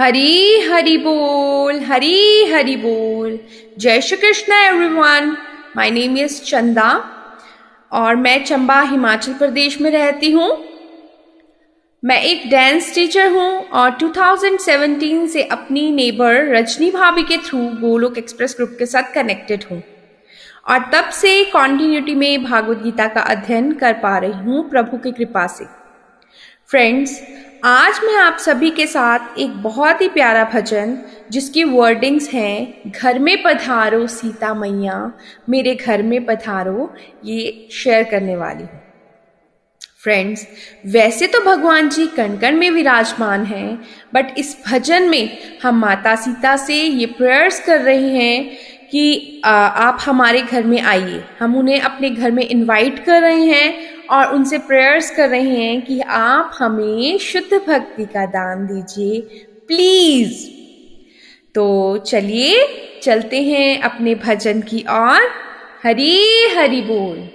हरी हरी बोल, हरी हरी बोल। जय Shri Krishna everyone my name is Chanda और मैं चंबा, हिमाचल प्रदेश में रहती हूँ। मैं एक डांस टीचर हूँ और 2017 से अपनी नेबर रजनी भाभी के थ्रू गोलोक एक्सप्रेस ग्रुप के साथ कनेक्टेड हूँ। और तब से कॉन्टिन्यूटी में भागवत गीता का अध्ययन कर पा रही हूँ प्रभु की कृपा से। फ्रेंड्स आज मैं आप सभी के साथ एक बहुत ही प्यारा भजन, जिसकी वर्डिंग्स हैं, घर में पधारो सीता मैया, मेरे घर में पधारो, ये शेयर करने वाली हूँ। फ्रेंड्स वैसे तो भगवान जी कण कण में विराजमान हैं बट इस भजन में हम माता सीता से ये प्रेयर्स कर रहे हैं कि आप हमारे घर में आइए। हम उन्हें अपने घर में इनवाइट कर रहे हैं और उनसे प्रेयर्स कर रहे हैं कि आप हमें शुद्ध भक्ति का दान दीजिए प्लीज़ तो चलिए, चलते हैं अपने भजन की ओर। हरी हरी बोल।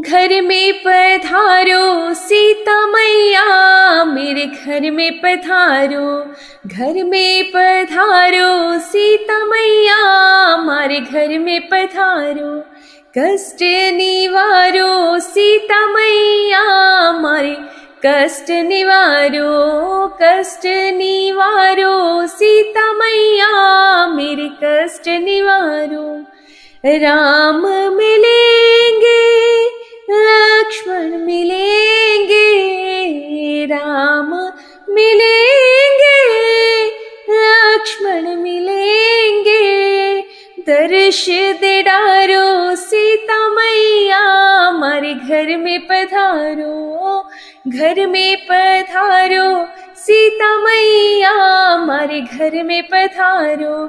घर में पधारो सीता मैया मेरे घर में पधारो। घर में पधारो सीता मैया हमारे घर में पधारो। कष्ट निवारो सीता मैया हमारे कष्ट निवारो कष्ट निवारो सीता मैया मेरे कष्ट निवारो। राम मिलेंगे, लक्ष्मण मिलेंगे, राम मिलेंगे, लक्ष्मण मिलेंगे। दर्श दे मैया हमारे घर में पधारो, घर में पधारो। सीता मैया हमारे घर में पधारो,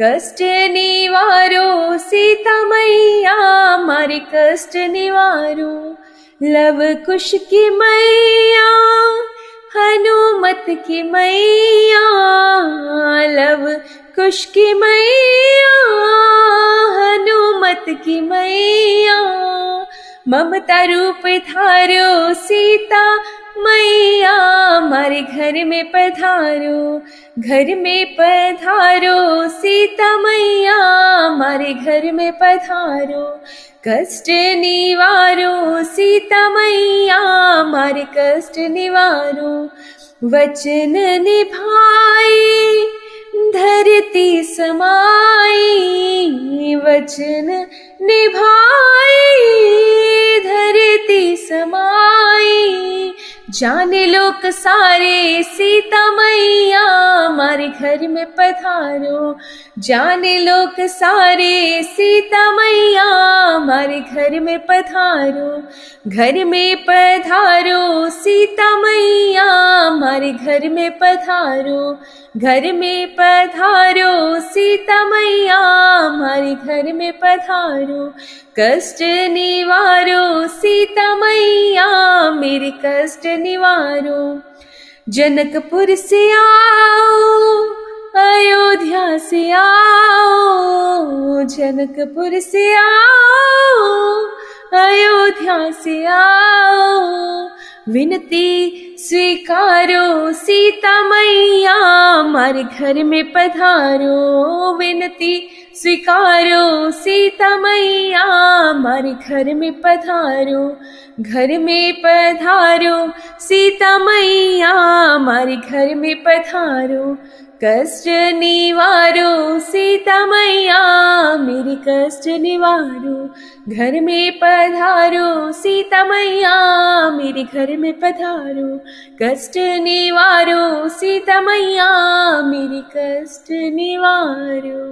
कष्ट निवारो। सीता मैया हमारे कष्ट निवारो। लव कुश की मैया, हनुमत की मैया, लव कुश की मैया, हनुमत की मैया। ममता रूप धारो, सीता मैया, हमारे घर में पधारो, घर में पधारो, सीता मैया, हमारे घर में पधारो। कष्ट निवारो, सीता मैया, हमारे कष्ट निवारो। वचन निभाई धरती समाई वचन निभाई जाने लोक सारे सीता मैया हमारे घर में पधारो। जाने लोक सारे सीता मैया हमारे घर में पधारो। घर में पधारो सीता मैया हमारे घर में पधारो। घर में पधारो, सीता मैया, हमारे घर में पधारो। कष्ट निवारो, सीता मैया, मेरे कष्ट निवारो। जनकपुर से आओ, अयोध्या से आओ, जनकपुर से आओ, अयोध्या से आओ। विनती स्वीकारो सीता मैया हमारे घर में पधारो विनती। स्वीकारो सीता मैया हमारे घर में पधारो, घर में पधारो सीता मैया हमारे घर में पधारो। कष्ट निवारो सीता मैया मेरे कष्ट निवारो। घर में पधारो सीता मैया मेरे घर में पधारो। कष्ट निवारो सीता मैया मेरे कष्ट निवारो।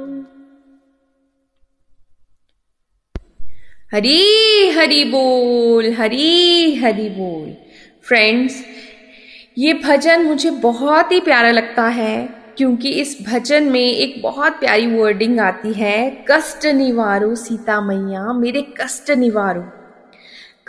हरी हरी बोल, हरी हरी बोल। फ्रेंड्स ये भजन मुझे बहुत ही प्यारा लगता है, क्योंकि इस भजन में एक बहुत प्यारी वर्डिंग आती है, कष्ट निवारो सीता मैया, मेरे कष्ट निवारो।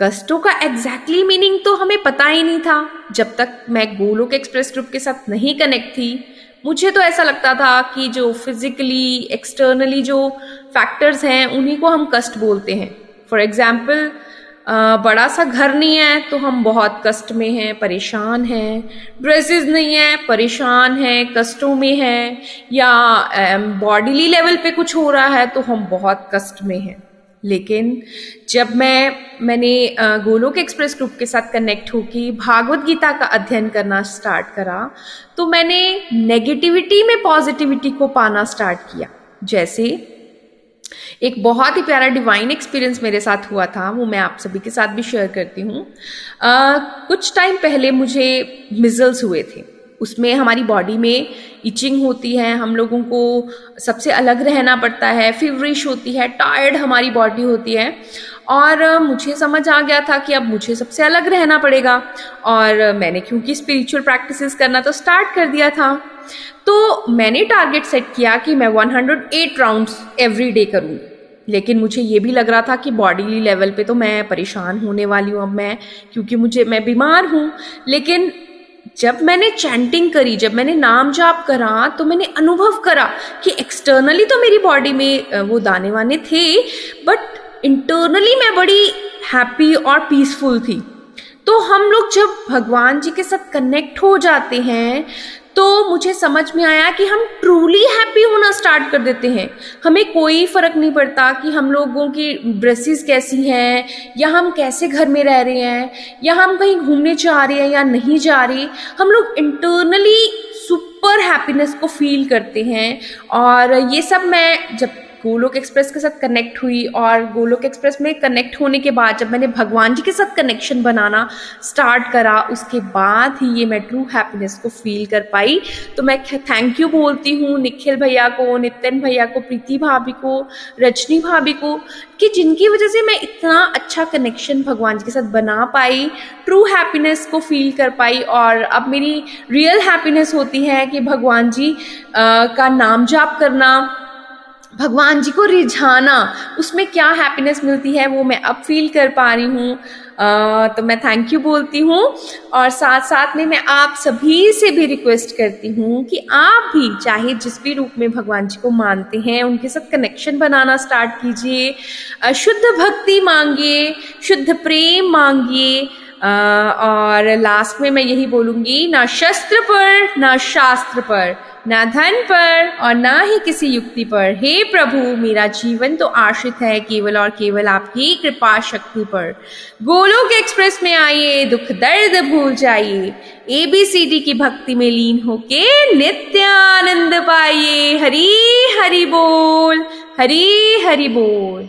कष्टों का एग्जैक्टली exactly मीनिंग तो हमें पता ही नहीं था। जब तक मैं गोलोक एक्सप्रेस ग्रुप के साथ नहीं कनेक्ट थी, मुझे तो ऐसा लगता था कि जो फिजिकली एक्सटर्नली जो फैक्टर्स हैं, उन्हीं को हम कष्ट बोलते हैं। फॉर एग्ज़ाम्पल बड़ा सा घर नहीं है तो हम बहुत कष्ट में हैं, परेशान हैं। ड्रेसेस नहीं है, परेशान हैं, कष्टों में हैं। या बॉडीली लेवल पे कुछ हो रहा है तो हम बहुत कष्ट में हैं। लेकिन जब मैं, मैंने गोलोक एक्सप्रेस ग्रुप के साथ कनेक्ट होकर भागवत गीता का अध्ययन करना स्टार्ट करा तो मैंने नेगेटिविटी में पॉजिटिविटी को पाना स्टार्ट किया। जैसे एक बहुत ही प्यारा डिवाइन एक्सपीरियंस मेरे साथ हुआ था, वो मैं आप सभी के साथ भी शेयर करती हूँ। कुछ टाइम पहले मुझे मिजल्स हुए थे। उसमें हमारी बॉडी में इचिंग होती है, हम लोगों को सबसे अलग रहना पड़ता है फिवरिश होती है टायर्ड हमारी बॉडी होती है। और मुझे समझ आ गया था कि अब मुझे सबसे अलग रहना पड़ेगा। और मैंने क्योंकि स्पिरिचुअल प्रैक्टिसेस करना तो स्टार्ट कर दिया था। तो मैंने टारगेट सेट किया कि मैं 108 राउंड्स एवरी डे करूँगी। लेकिन मुझे ये भी लग रहा था कि बॉडी लेवल पे तो मैं परेशान होने वाली हूँ अब मैं, क्योंकि मुझे, मैं बीमार हूँ। लेकिन जब मैंने चैंटिंग करी, जब मैंने नाम जाप करा तो मैंने अनुभव करा कि एक्सटर्नली तो मेरी बॉडी में वो दाने वाने थे बट इंटरनली मैं बड़ी हैप्पी और पीसफुल थी। तो हम लोग जब भगवान जी के साथ कनेक्ट हो जाते हैं तो मुझे समझ में आया कि हम ट्रूली हैप्पी होना स्टार्ट कर देते हैं। हमें कोई फ़र्क नहीं पड़ता कि हम लोगों की ड्रेसेस कैसी हैं, या हम कैसे घर में रह रहे हैं, या हम कहीं घूमने जा रहे हैं या नहीं जा रहे। हम लोग इंटरनली सुपर हैप्पीनेस को फील करते हैं। और ये सब मैं जब गोलोक एक्सप्रेस के साथ कनेक्ट हुई और गोलोक एक्सप्रेस में कनेक्ट होने के बाद जब मैंने भगवान जी के साथ कनेक्शन बनाना स्टार्ट करा उसके बाद ही ये मैं ट्रू हैप्पीनेस को फील कर पाई। तो मैं थैंक यू बोलती हूँ निखिल भैया को नितिन भैया को प्रीति भाभी को रजनी भाभी को कि जिनकी वजह से मैं इतना अच्छा कनेक्शन भगवान जी के साथ बना पाई ट्रू हैप्पीनेस को फील कर पाई और अब मेरी रियल हैप्पीनेस होती है कि भगवान जी आ, का नाम जाप करना भगवान जी को रिझाना, उसमें क्या हैप्पीनेस मिलती है, वो मैं अब फील कर पा रही हूँ। तो मैं थैंक यू बोलती हूँ और साथ साथ में मैं आप सभी से भी रिक्वेस्ट करती हूँ कि आप भी, चाहे जिस भी रूप में भगवान जी को मानते हैं, उनके साथ कनेक्शन बनाना स्टार्ट कीजिए। शुद्ध भक्ति मांगिए, शुद्ध प्रेम मांगिए और लास्ट में मैं यही बोलूँगी, ना शस्त्र पर, ना शास्त्र पर, ना धन पर और ना ही किसी युक्ति पर। हे प्रभु, मेरा जीवन तो आश्रित है केवल और केवल आपकी कृपा शक्ति पर। गोलोक एक्सप्रेस में आइए, दुख दर्द भूल जाइए। एबीसीडी की भक्ति में लीन होके नित्य आनंद पाइए। हरी हरि बोल, हरी हरि बोल।